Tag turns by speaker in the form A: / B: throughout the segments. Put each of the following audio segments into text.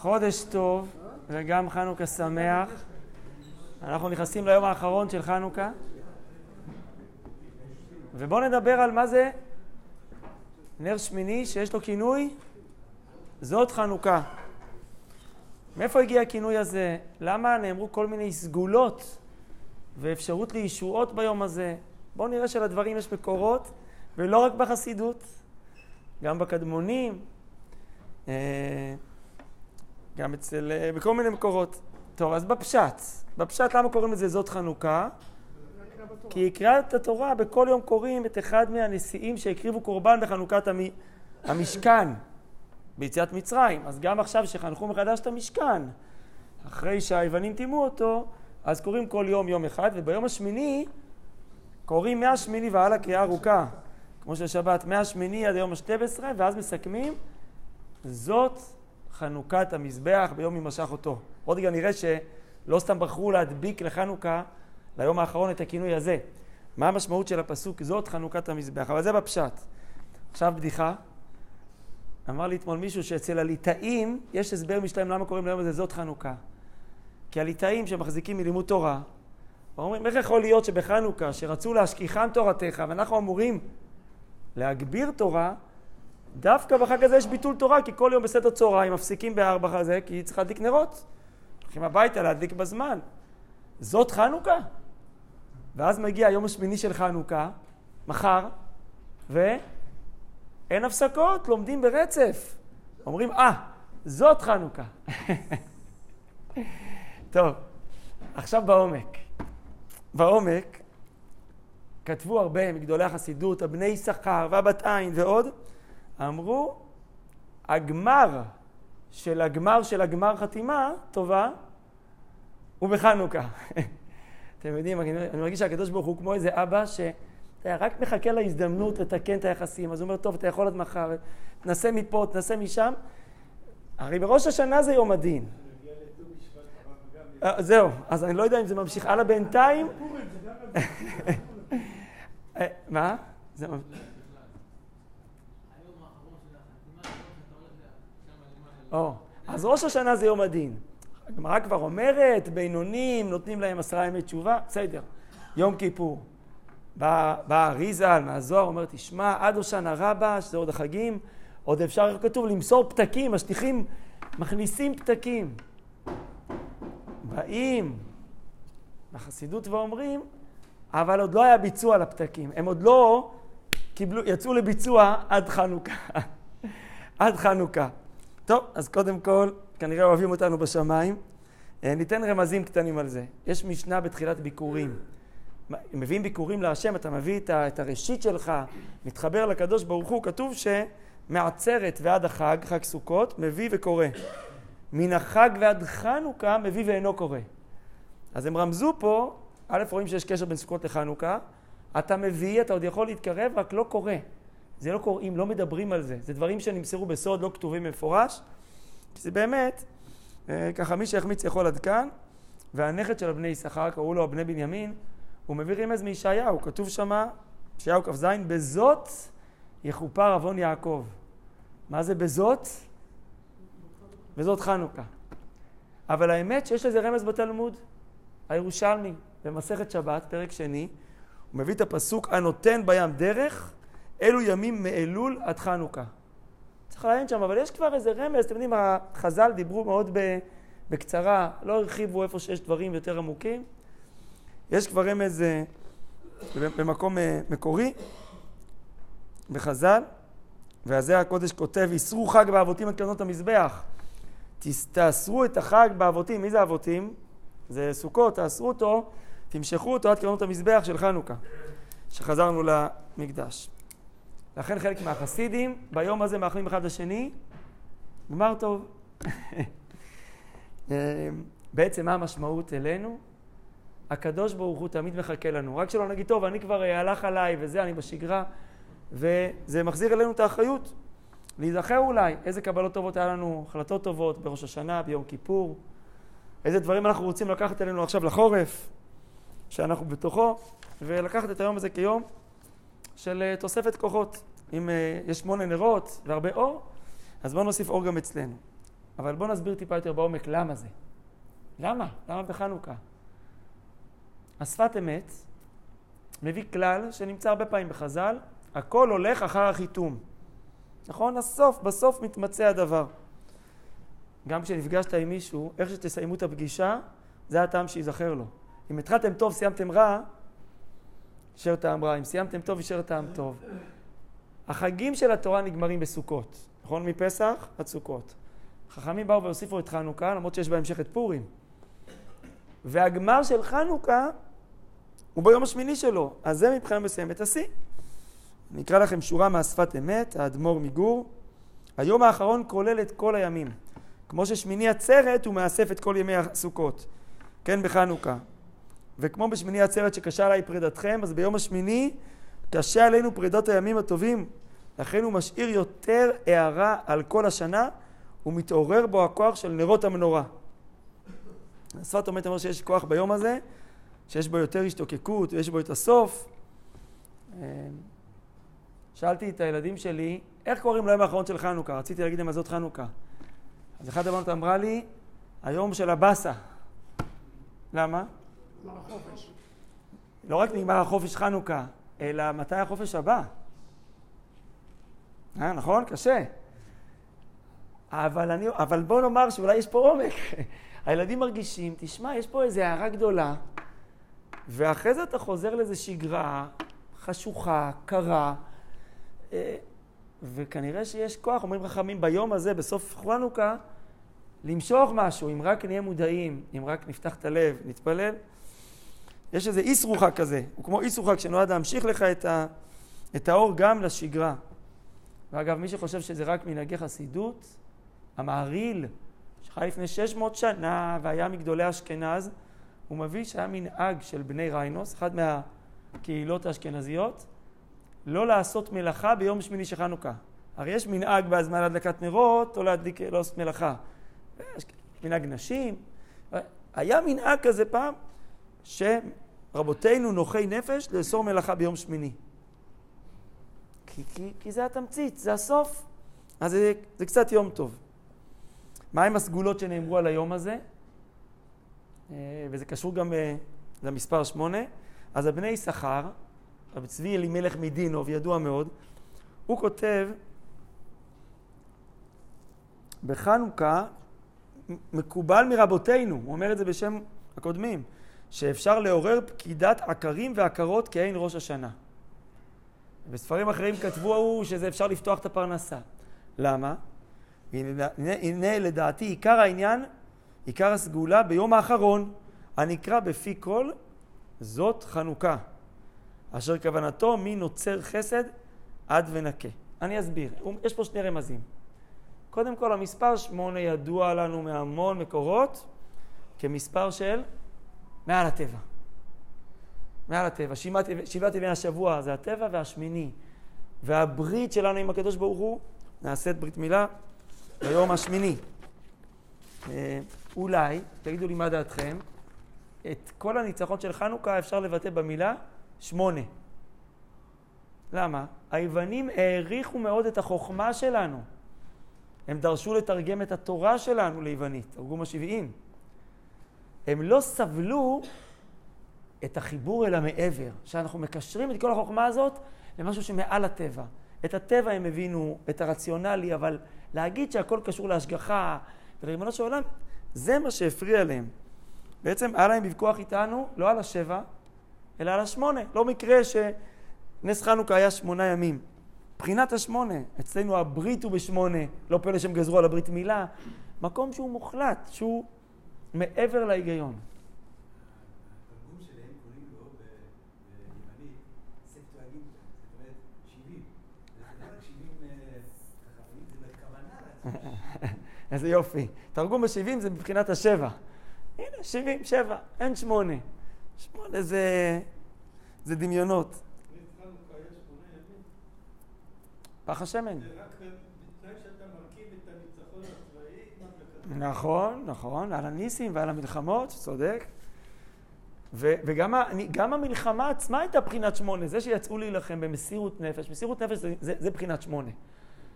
A: חודש טוב וגם חנוכה שמח. אנחנו נכנסים ליום האחרון של חנוכה, ובואו נדבר על מה זה נר שמיני שיש לו כינוי זאת חנוכה. מאיפה הגיע הכינוי הזה? למה נאמרו כל מיני סגולות ואפשרות לישועות ביום הזה? בואו נראה שלדברים יש מקורות, ולא רק בחסידות, גם בקדמונים, אה, גם אצל... אה, בכל מיני מקורות. טוב, אז בפשט. בפשט למה קוראים לזה זאת חנוכה? כי קריאת התורה בכל יום קוראים את אחד מהנשיאים שהקריבו קורבן בחנוכת המשכן. ביציאת מצרים. אז גם עכשיו שחנכו מחדש את המשכן, אחרי שהיוונים טימאו אותו, אז קוראים כל יום יום אחד, וביום השמיני קוראים מהשמיני והלאה קריאה ארוכה, כמו של שבת, מהשמיני עד היום השתי עשרה, ואז מסכמים, זאת חנוכת המזבח ביום ימשך אותו. עוד רגע נראה שלא סתם בחרו להדביק לחנוכה, ליום האחרון, את הכינוי הזה. מה המשמעות של הפסוק זאת חנוכת המזבח? אבל זה בפשט. עכשיו בדיחה. אמר לי אתמול מישהו שאצל הליטאים יש הסבר משלהם למה קוראים ליום הזה זאת חנוכה. כי הליטאים שמחזיקים מלימוד תורה, אומרים, איך יכול להיות שבחנוכה, שרצו להשכיחם תורתך, ואנחנו אמורים להגביר תורה, דווקא בחג הזה יש ביטול תורה, כי כל יום בסדר צהריים מפסיקים בארבע הזה, כי צריך להדליק נרות. הולכים הביתה להדליק בזמן. זאת חנוכה? ואז מגיע היום השמיני של חנוכה, מחר, ו... אין הפסקות, לומדים ברצף. אומרים, אה, ah, זאת חנוכה. טוב, עכשיו בעומק. בעומק כתבו הרבה מגדולי החסידות, הבני יששכר והבת עין ועוד, אמרו, הגמר של הגמר של הגמר חתימה טובה הוא בחנוכה. אתם יודעים, אני מרגיש שהקדוש ברוך הוא כמו איזה אבא ש... אתה רק מחכה להזדמנות לתקן את היחסים. אז הוא אומר, טוב, אתה יכול עד מחר, תנסה מפה, תנסה משם. הרי בראש השנה זה יום הדין. אה, זהו, אז אני לא יודע אם זה ממשיך הלאה בינתיים. אה, מה? אז ראש השנה זה יום הדין. הגמרא כבר אומרת, בינונים, נותנים להם עשרה ימי תשובה, בסדר. יום כיפור. בא, אריזה מהזוהר, אומר, תשמע, עד הושענא רבה, שזה עוד החגים, עוד אפשר, איך כתוב, למסור פתקים, השליחים מכניסים פתקים. באים לחסידות ואומרים, אבל עוד לא היה ביצוע לפתקים. הם עוד לא קיבלו, יצאו לביצוע עד חנוכה. עד חנוכה. טוב, אז קודם כל, כנראה אוהבים אותנו בשמיים. אה, ניתן רמזים קטנים על זה. יש משנה בתחילת ביקורים. מביאים ביקורים להשם, אתה מביא את הראשית שלך, מתחבר לקדוש ברוך הוא, כתוב שמעצרת ועד החג, חג סוכות, מביא וקורא. מן החג ועד חנוכה מביא ואינו קורא. אז הם רמזו פה, א', רואים שיש קשר בין סוכות לחנוכה, אתה מביא, אתה עוד יכול להתקרב, רק לא קורא. זה לא קוראים, לא מדברים על זה. זה דברים שנמסרו בסוד, לא כתובים במפורש. זה באמת, אה, ככה מי שהחמיץ יכול עד כאן, והנכד של הבני יששכר, קראו לו הבני בנימין, הוא מביא רמז מישעיהו, כתוב שמה, ישעיהו כ"ז, בזאת יכופר עוון יעקב. מה זה בזאת? בזאת חנוכה. אבל האמת שיש לזה רמז בתלמוד, הירושלמי, במסכת שבת, פרק שני, הוא מביא את הפסוק הנותן בים דרך, אלו ימים מאלול עד חנוכה. צריך לעיין שם, אבל יש כבר איזה רמז, אתם יודעים, החז"ל דיברו מאוד בקצרה, לא הרחיבו איפה שיש דברים יותר עמוקים. יש כבר רמז אה, במקום אה, מקורי, בחז"ל, ועל זה הקודש כותב, איסרו חג באבותים את קרנות המזבח. תאסרו את החג באבותים, מי זה אבותים? זה סוכות, תאסרו אותו, תמשכו אותו עד קרנות המזבח של חנוכה, שחזרנו למקדש. לכן חלק מהחסידים ביום הזה מאחלים אחד לשני, גמר טוב. אה, בעצם מה המשמעות אלינו? הקדוש ברוך הוא תמיד מחכה לנו. רק שלא נגיד, טוב, אני כבר אה, הלך עליי וזה, אני בשגרה, וזה מחזיר אלינו את האחריות. להיזכר אולי איזה קבלות טובות היה לנו, החלטות טובות בראש השנה, ביום כיפור, איזה דברים אנחנו רוצים לקחת אלינו עכשיו לחורף, שאנחנו בתוכו, ולקחת את היום הזה כיום של אה, תוספת כוחות. אם uh, יש שמונה נרות והרבה אור, אז בואו נוסיף אור גם אצלנו. אבל בואו נסביר טיפה יותר בעומק למה זה. למה? למה בחנוכה? השפת אמת מביא כלל שנמצא הרבה פעמים בחז"ל, הכל הולך אחר החיתום. נכון? הסוף, בסוף מתמצא הדבר. גם כשנפגשת עם מישהו, איך שתסיימו את הפגישה, זה הטעם שייזכר לו. אם התחלתם טוב, סיימתם רע, יישאר טעם רע. אם סיימתם טוב, יישאר טעם טוב. החגים של התורה נגמרים בסוכות, נכון? מפסח עד סוכות. חכמים באו והוסיפו את חנוכה, למרות שיש בהמשך את פורים. והגמר של חנוכה הוא ביום השמיני שלו, אז זה מבחינה מסוימת השיא. אני אקרא לכם שורה מהשפת אמת, האדמו"ר מגור. היום האחרון כולל את כל הימים. כמו ששמיני עצרת הוא מאסף את כל ימי הסוכות. כן, בחנוכה. וכמו בשמיני עצרת שקשה עליי פרידתכם, אז ביום השמיני קשה עלינו פרידות הימים הטובים. לכן הוא משאיר יותר הערה על כל השנה, ומתעורר בו הכוח של נרות המנורה. השפת אמת אומר שיש כוח ביום הזה, שיש בו יותר השתוקקות ויש בו את הסוף. אמ, שאלתי את הילדים שלי, איך קוראים ליום האחרון של חנוכה? רציתי להגיד להם מה זאת חנוכה. אז אחת הבנות אמרה לי, היום של הבאסה. למה?
B: נגמר החופש.
A: לא רק נגמר החופש חנוכה, אלא מתי החופש הבא. אה, נכון? קשה. אבל, אני, אבל בוא נאמר שאולי יש פה עומק. הילדים מרגישים, תשמע, יש פה איזו הערה גדולה, ואחרי זה אתה חוזר לאיזו שגרה חשוכה, קרה, אה, וכנראה שיש כוח, אומרים חכמים, ביום הזה, בסוף חנוכה, למשוך משהו, אם רק נהיה מודעים, אם רק נפתח את הלב, נתפלל. יש איזה איסרוחה כזה, הוא כמו איסרוחה שנועד להמשיך לך את, ה, את האור גם לשגרה. ואגב, מי שחושב שזה רק מנהגי חסידות, המעריל, שחי לפני 600 שנה והיה מגדולי אשכנז, הוא מביא שהיה מנהג של בני ריינוס, אחת מהקהילות האשכנזיות, לא לעשות מלאכה ביום שמיני של חנוכה. הרי יש מנהג בזמן הדלקת נרות, או להדליק, לא לעשות מלאכה. מנהג נשים. היה מנהג כזה פעם, שרבותינו נוחי נפש לאסור מלאכה ביום שמיני. כי, כי, כי זה התמצית, זה הסוף. אז זה, זה קצת יום טוב. מהם הסגולות שנאמרו על היום הזה? אה, וזה קשור גם אה, למספר שמונה. אז הבני יששכר, רבי צבי אלימלך מדינוב, ידוע מאוד, הוא כותב בחנוכה, מקובל מרבותינו, הוא אומר את זה בשם הקודמים, שאפשר לעורר פקידת עקרים ועקרות כעין ראש השנה. בספרים אחרים כתבו שזה אפשר לפתוח את הפרנסה. למה? הנה, הנה לדעתי עיקר העניין, עיקר הסגולה ביום האחרון, הנקרא בפי כל, זאת חנוכה. אשר כוונתו מי נוצר חסד עד ונקה. אני אסביר, יש פה שני רמזים. קודם כל, המספר שמונה ידוע לנו מהמון מקורות כמספר של מעל הטבע. מעל הטבע. שבעת, שבעת ימי השבוע זה הטבע והשמיני. והברית שלנו עם הקדוש ברוך הוא נעשית ברית מילה ביום השמיני. אה, אולי, תגידו לי מה דעתכם, את כל הניצחון של חנוכה אפשר לבטא במילה שמונה. למה? היוונים העריכו מאוד את החוכמה שלנו. הם דרשו לתרגם את התורה שלנו ליוונית, תרגום השבעים. הם לא סבלו את החיבור אל המעבר, שאנחנו מקשרים את כל החוכמה הזאת למשהו שמעל הטבע. את הטבע הם הבינו, את הרציונלי, אבל להגיד שהכל קשור להשגחה ולריבונו של עולם, זה מה שהפריע להם. בעצם היה להם ויכוח איתנו, לא על השבע, אלא על השמונה. לא מקרה שנס חנוכה היה שמונה ימים. מבחינת השמונה, אצלנו הברית הוא בשמונה, לא פלא שהם גזרו על הברית מילה, מקום שהוא מוחלט, שהוא מעבר להיגיון. איזה יופי. תרגום בשבעים זה מבחינת השבע. הנה, שבעים, שבע, אין שמונה. שמונה זה, זה דמיונות. פח השמן. נכון, נכון, על הניסים ועל המלחמות, צודק. ו- וגם המלחמה עצמה הייתה בחינת שמונה. זה שיצאו להילחם במסירות נפש, מסירות נפש זה, זה, זה בחינת שמונה.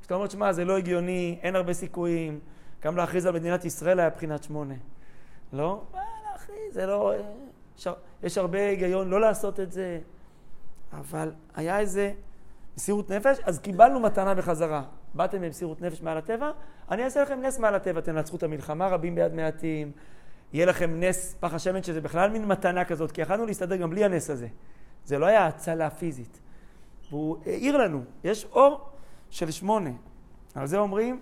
A: כשאתה אומר, שמע, זה לא הגיוני, אין הרבה סיכויים, גם להכריז על מדינת ישראל היה בחינת שמונה. לא? מה להכריז? זה לא... יש, יש הרבה היגיון לא לעשות את זה, אבל היה איזה מסירות נפש, אז קיבלנו מתנה בחזרה. באתם במסירות נפש מעל הטבע, אני אעשה לכם נס מעל הטבע, תנצחו את המלחמה רבים ביד מעטים, יהיה לכם נס פח השמן, שזה בכלל מין מתנה כזאת, כי יכלנו להסתדר גם בלי הנס הזה. זה לא היה הצלה פיזית. והוא העיר לנו, יש אור של שמונה. על זה אומרים,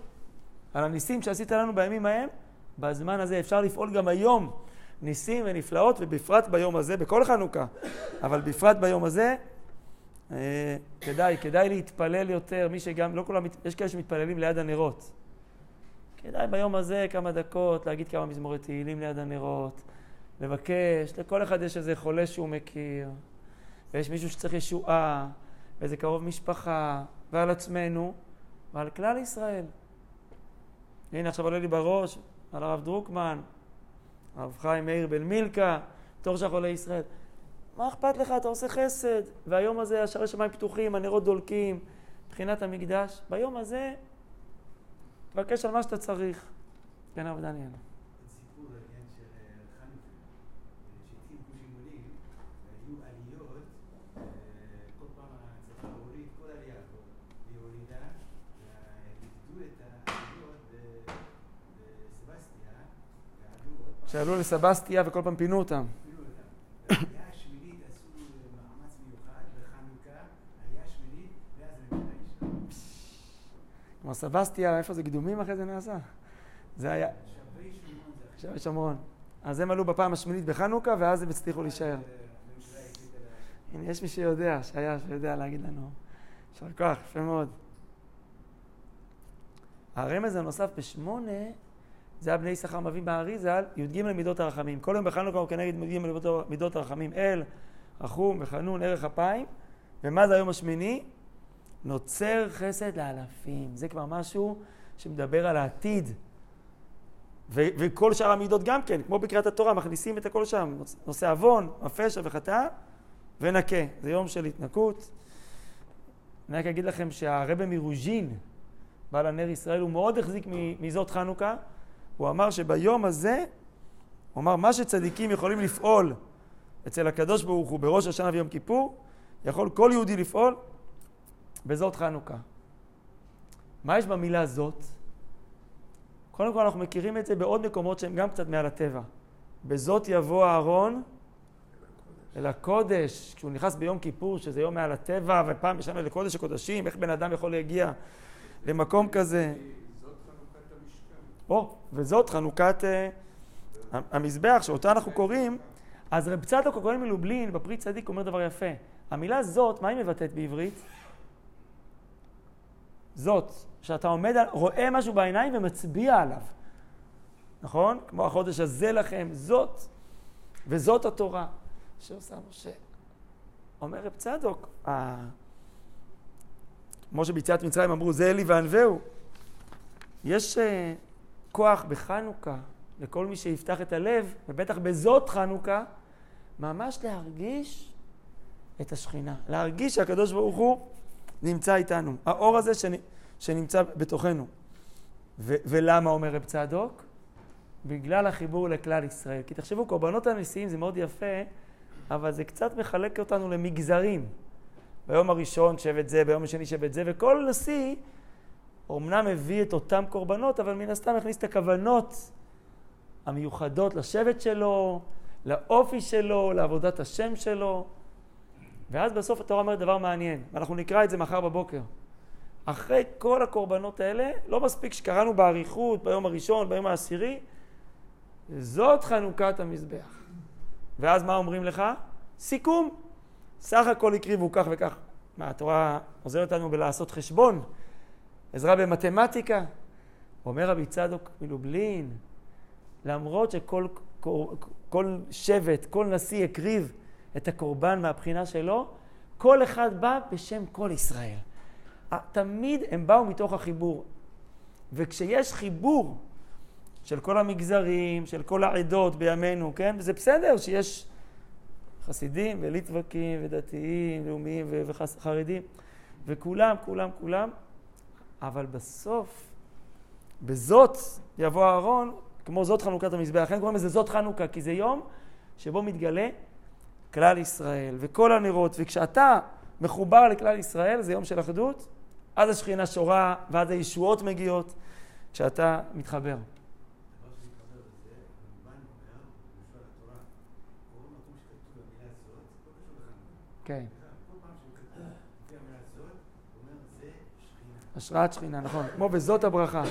A: על הניסים שעשית לנו בימים ההם, בזמן הזה אפשר לפעול גם היום. ניסים ונפלאות, ובפרט ביום הזה, בכל חנוכה, אבל בפרט ביום הזה, אה, כדאי, כדאי להתפלל יותר, מי שגם, לא כולם, יש כאלה שמתפללים ליד הנרות. כדאי ביום הזה כמה דקות להגיד כמה מזמורי תהילים ליד הנרות, לבקש, לכל אחד יש איזה חולה שהוא מכיר, ויש מישהו שצריך ישועה, ואיזה קרוב משפחה, ועל עצמנו, ועל כלל ישראל. הנה עכשיו עולה לי בראש על הרב דרוקמן, הרב חיים מאיר בן מילקה, תור של חולי ישראל. מה אכפת לך? אתה עושה חסד. והיום הזה השערי שמיים פתוחים, הנרות דולקים, מבחינת המקדש. ביום הזה, תבקש על מה שאתה צריך. כן, הרב דניאל. שעלו לסבסטיה וכל פעם פינו אותם. כלומר סבסטיה, איפה זה קדומים אחרי זה נעשה? זה היה... שבי שומרון. אז הם עלו בפעם השמינית בחנוכה, ואז הם הצליחו להישאר. הנה, יש מי שיודע, שהיה, שיודע להגיד לנו. יישר כוח, יפה מאוד. הרמז הנוסף בשמונה זה היה בני יששכר מביא באריזה על י"ג מידות הרחמים. כל יום בחנוכה הוא כנגד י"ג מידות הרחמים. אל, רחום וחנון, ערך אפיים. ומה זה היום השמיני? נוצר חסד לאלפים. זה כבר משהו שמדבר על העתיד. ו- וכל שאר המידות גם כן, כמו בקריאת התורה, מכניסים את הכל שם. נושא עוון, הפשע וחטא, ונקה. זה יום של התנקות. אני רק אגיד לכם שהרבה מרוז'ין, בעל הנר ישראל, הוא מאוד החזיק מזאת חנוכה. הוא אמר שביום הזה, הוא אמר, מה שצדיקים יכולים לפעול אצל הקדוש ברוך הוא בראש השנה ויום כיפור, יכול כל יהודי לפעול בזאת חנוכה. מה יש במילה זאת? קודם כל אנחנו מכירים את זה בעוד מקומות שהם גם קצת מעל הטבע. בזאת יבוא אהרון אל הקודש, כשהוא נכנס ביום כיפור, שזה יום מעל הטבע, ופעם בשנה לקודש הקודשים, איך בן אדם יכול להגיע למקום כזה? או, וזאת חנוכת uh, המזבח, שאותה אנחנו קוראים, אז רב צדוק הכהן מלובלין, בפרי צדיק, אומר דבר יפה. המילה זאת, מה היא מבטאת בעברית? זאת, שאתה עומד, על, רואה משהו בעיניים ומצביע עליו, נכון? כמו החודש הזה לכם, זאת, וזאת התורה שעושה משה. אומר רב צדוק, כמו שביציאת מצרים אמרו, זה אלי וענווהו. יש... כוח בחנוכה לכל מי שיפתח את הלב, ובטח בזאת חנוכה, ממש להרגיש את השכינה. להרגיש שהקדוש ברוך הוא נמצא איתנו. האור הזה שנ... שנמצא בתוכנו. ו... ולמה אומר רב צדוק? בגלל החיבור לכלל ישראל. כי תחשבו, קורבנות הנשיאים זה מאוד יפה, אבל זה קצת מחלק אותנו למגזרים. ביום הראשון שבט זה, ביום השני שבט זה, וכל נשיא אומנם הביא את אותם קורבנות, אבל מן הסתם הכניס את הכוונות המיוחדות לשבט שלו, לאופי שלו, לעבודת השם שלו. ואז בסוף התורה אומרת דבר מעניין, ואנחנו נקרא את זה מחר בבוקר. אחרי כל הקורבנות האלה, לא מספיק שקראנו באריכות ביום הראשון, ביום העשירי, זאת חנוכת המזבח. ואז מה אומרים לך? סיכום. סך הכל הקריבו כך וכך. מה, התורה עוזרת לנו בלעשות חשבון. עזרה במתמטיקה. אומר רבי צדוק מלובלין, למרות שכל כל, כל שבט, כל נשיא הקריב את הקורבן מהבחינה שלו, כל אחד בא בשם כל ישראל. תמיד הם באו מתוך החיבור. וכשיש חיבור של כל המגזרים, של כל העדות בימינו, כן? וזה בסדר שיש חסידים וליטבקים ודתיים, לאומיים וחרדים, וכולם, כולם, כולם, אבל בסוף, בזאת יבוא אהרון, כמו זאת חנוכת המזבח. לכן קוראים לזה זאת חנוכה, כי זה יום שבו מתגלה כלל ישראל וכל הנרות. וכשאתה מחובר לכלל ישראל, זה יום של אחדות, אז השכינה שורה ואז הישועות מגיעות, כשאתה מתחבר. כן. השראת שכינה, נכון. כמו וזאת הברכה.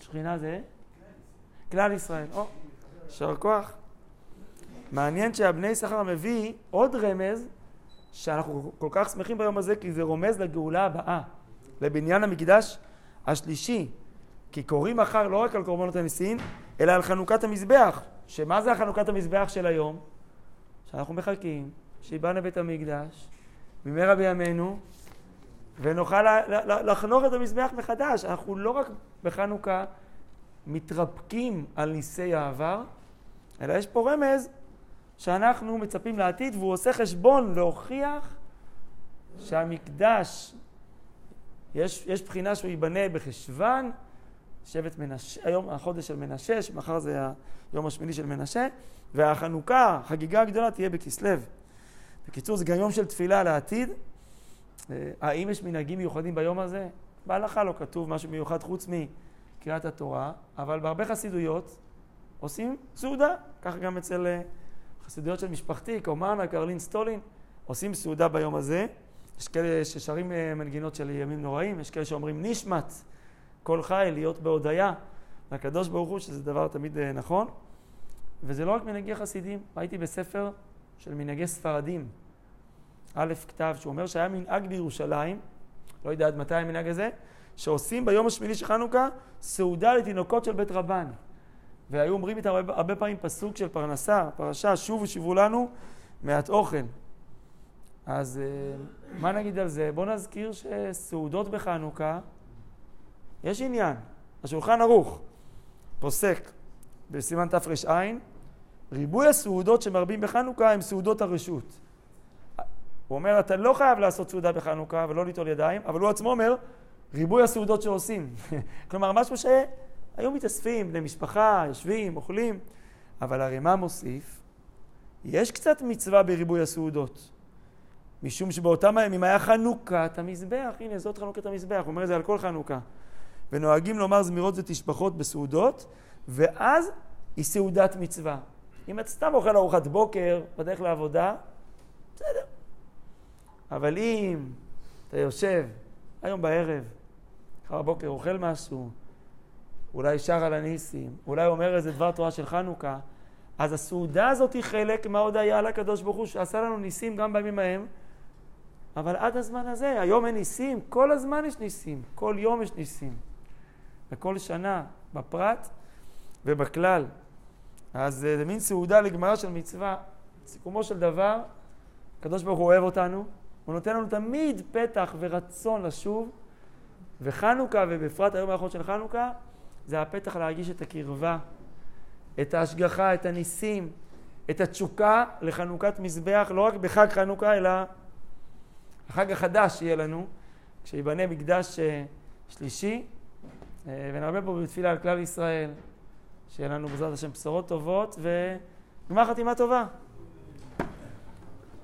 A: שכינה זה? כלל ישראל. או, יישר כוח. מעניין שהבני שכר מביא עוד רמז, שאנחנו כל כך שמחים ביום הזה, כי זה רומז לגאולה הבאה, לבניין המקדש השלישי. כי קוראים מחר לא רק על קורבנות הנישאים, אלא על חנוכת המזבח. שמה זה החנוכת המזבח של היום? שאנחנו מחכים שיבנה בית המקדש, במהרה בימינו, ונוכל לחנוך את המזבח מחדש. אנחנו לא רק בחנוכה מתרפקים על ניסי העבר, אלא יש פה רמז שאנחנו מצפים לעתיד, והוא עושה חשבון להוכיח שהמקדש, יש, יש בחינה שהוא ייבנה בחשוון, שבט מנשה, היום החודש של מנשה, שמחר זה היום השמיני של מנשה, והחנוכה, החגיגה הגדולה, תהיה בכסלו. בקיצור, זה גם יום של תפילה לעתיד. אה, האם יש מנהגים מיוחדים ביום הזה? בהלכה לא כתוב משהו מיוחד חוץ מקריאת התורה, אבל בהרבה חסידויות עושים סעודה, ככה גם אצל אה, חסידויות של משפחתי, קומאנה, קרלין סטולין, עושים סעודה ביום הזה. יש כאלה ששרים אה, מנגינות של ימים נוראים, יש כאלה שאומרים נשמת, כל חי, להיות בהודיה לקדוש ברוך הוא, שזה דבר תמיד נכון. וזה לא רק מנהגי חסידים, הייתי בספר של מנהגי ספרדים, א' כתב, שהוא אומר שהיה מנהג בירושלים, לא יודע עד מתי המנהג הזה, שעושים ביום השמיני של חנוכה סעודה לתינוקות של בית רבן. והיו אומרים איתם הרבה, הרבה פעמים פסוק של פרנסה, פרשה, שובו שיבו לנו מעט אוכל. אז אה, מה נגיד על זה? בואו נזכיר שסעודות בחנוכה, יש עניין. השולחן ערוך, פוסק בסימן תר"ע, ריבוי הסעודות שמרבים בחנוכה הם סעודות הרשות. הוא אומר, אתה לא חייב לעשות סעודה בחנוכה ולא ליטול ידיים, אבל הוא עצמו אומר, ריבוי הסעודות שעושים. כלומר, משהו שהיו מתאספים, בני משפחה, יושבים, אוכלים, אבל הרי מה מוסיף? יש קצת מצווה בריבוי הסעודות. משום שבאותם הימים היה חנוכת המזבח. הנה, זאת חנוכת המזבח, הוא אומר את זה על כל חנוכה. ונוהגים לומר זמירות ותשבחות בסעודות, ואז היא סעודת מצווה. אם אתה סתם אוכל ארוחת בוקר בדרך לעבודה, בסדר. אבל אם אתה יושב היום בערב, אחר הבוקר אוכל משהו, אולי שר על הניסים, אולי אומר איזה דבר תורה של חנוכה, אז הסעודה הזאת היא חלק מההודיה לקדוש ברוך הוא, שעשה לנו ניסים גם בימים ההם, אבל עד הזמן הזה, היום אין ניסים, כל הזמן יש ניסים, כל יום יש ניסים. וכל שנה, בפרט ובכלל. אז אה, זה מין סעודה לגמרא של מצווה. סיכומו של דבר, הקדוש ברוך הוא אוהב אותנו, הוא נותן לנו תמיד פתח ורצון לשוב, וחנוכה, ובפרט היום האחרון של חנוכה, זה הפתח להרגיש את הקרבה, את ההשגחה, את הניסים, את התשוקה לחנוכת מזבח, לא רק בחג חנוכה, אלא החג החדש יהיה לנו, כשיבנה מקדש אה, שלישי, אה, ונרבה פה בתפילה על כלל ישראל. שיהיה לנו בעזרת השם בשורות טובות וגמר חתימה טובה.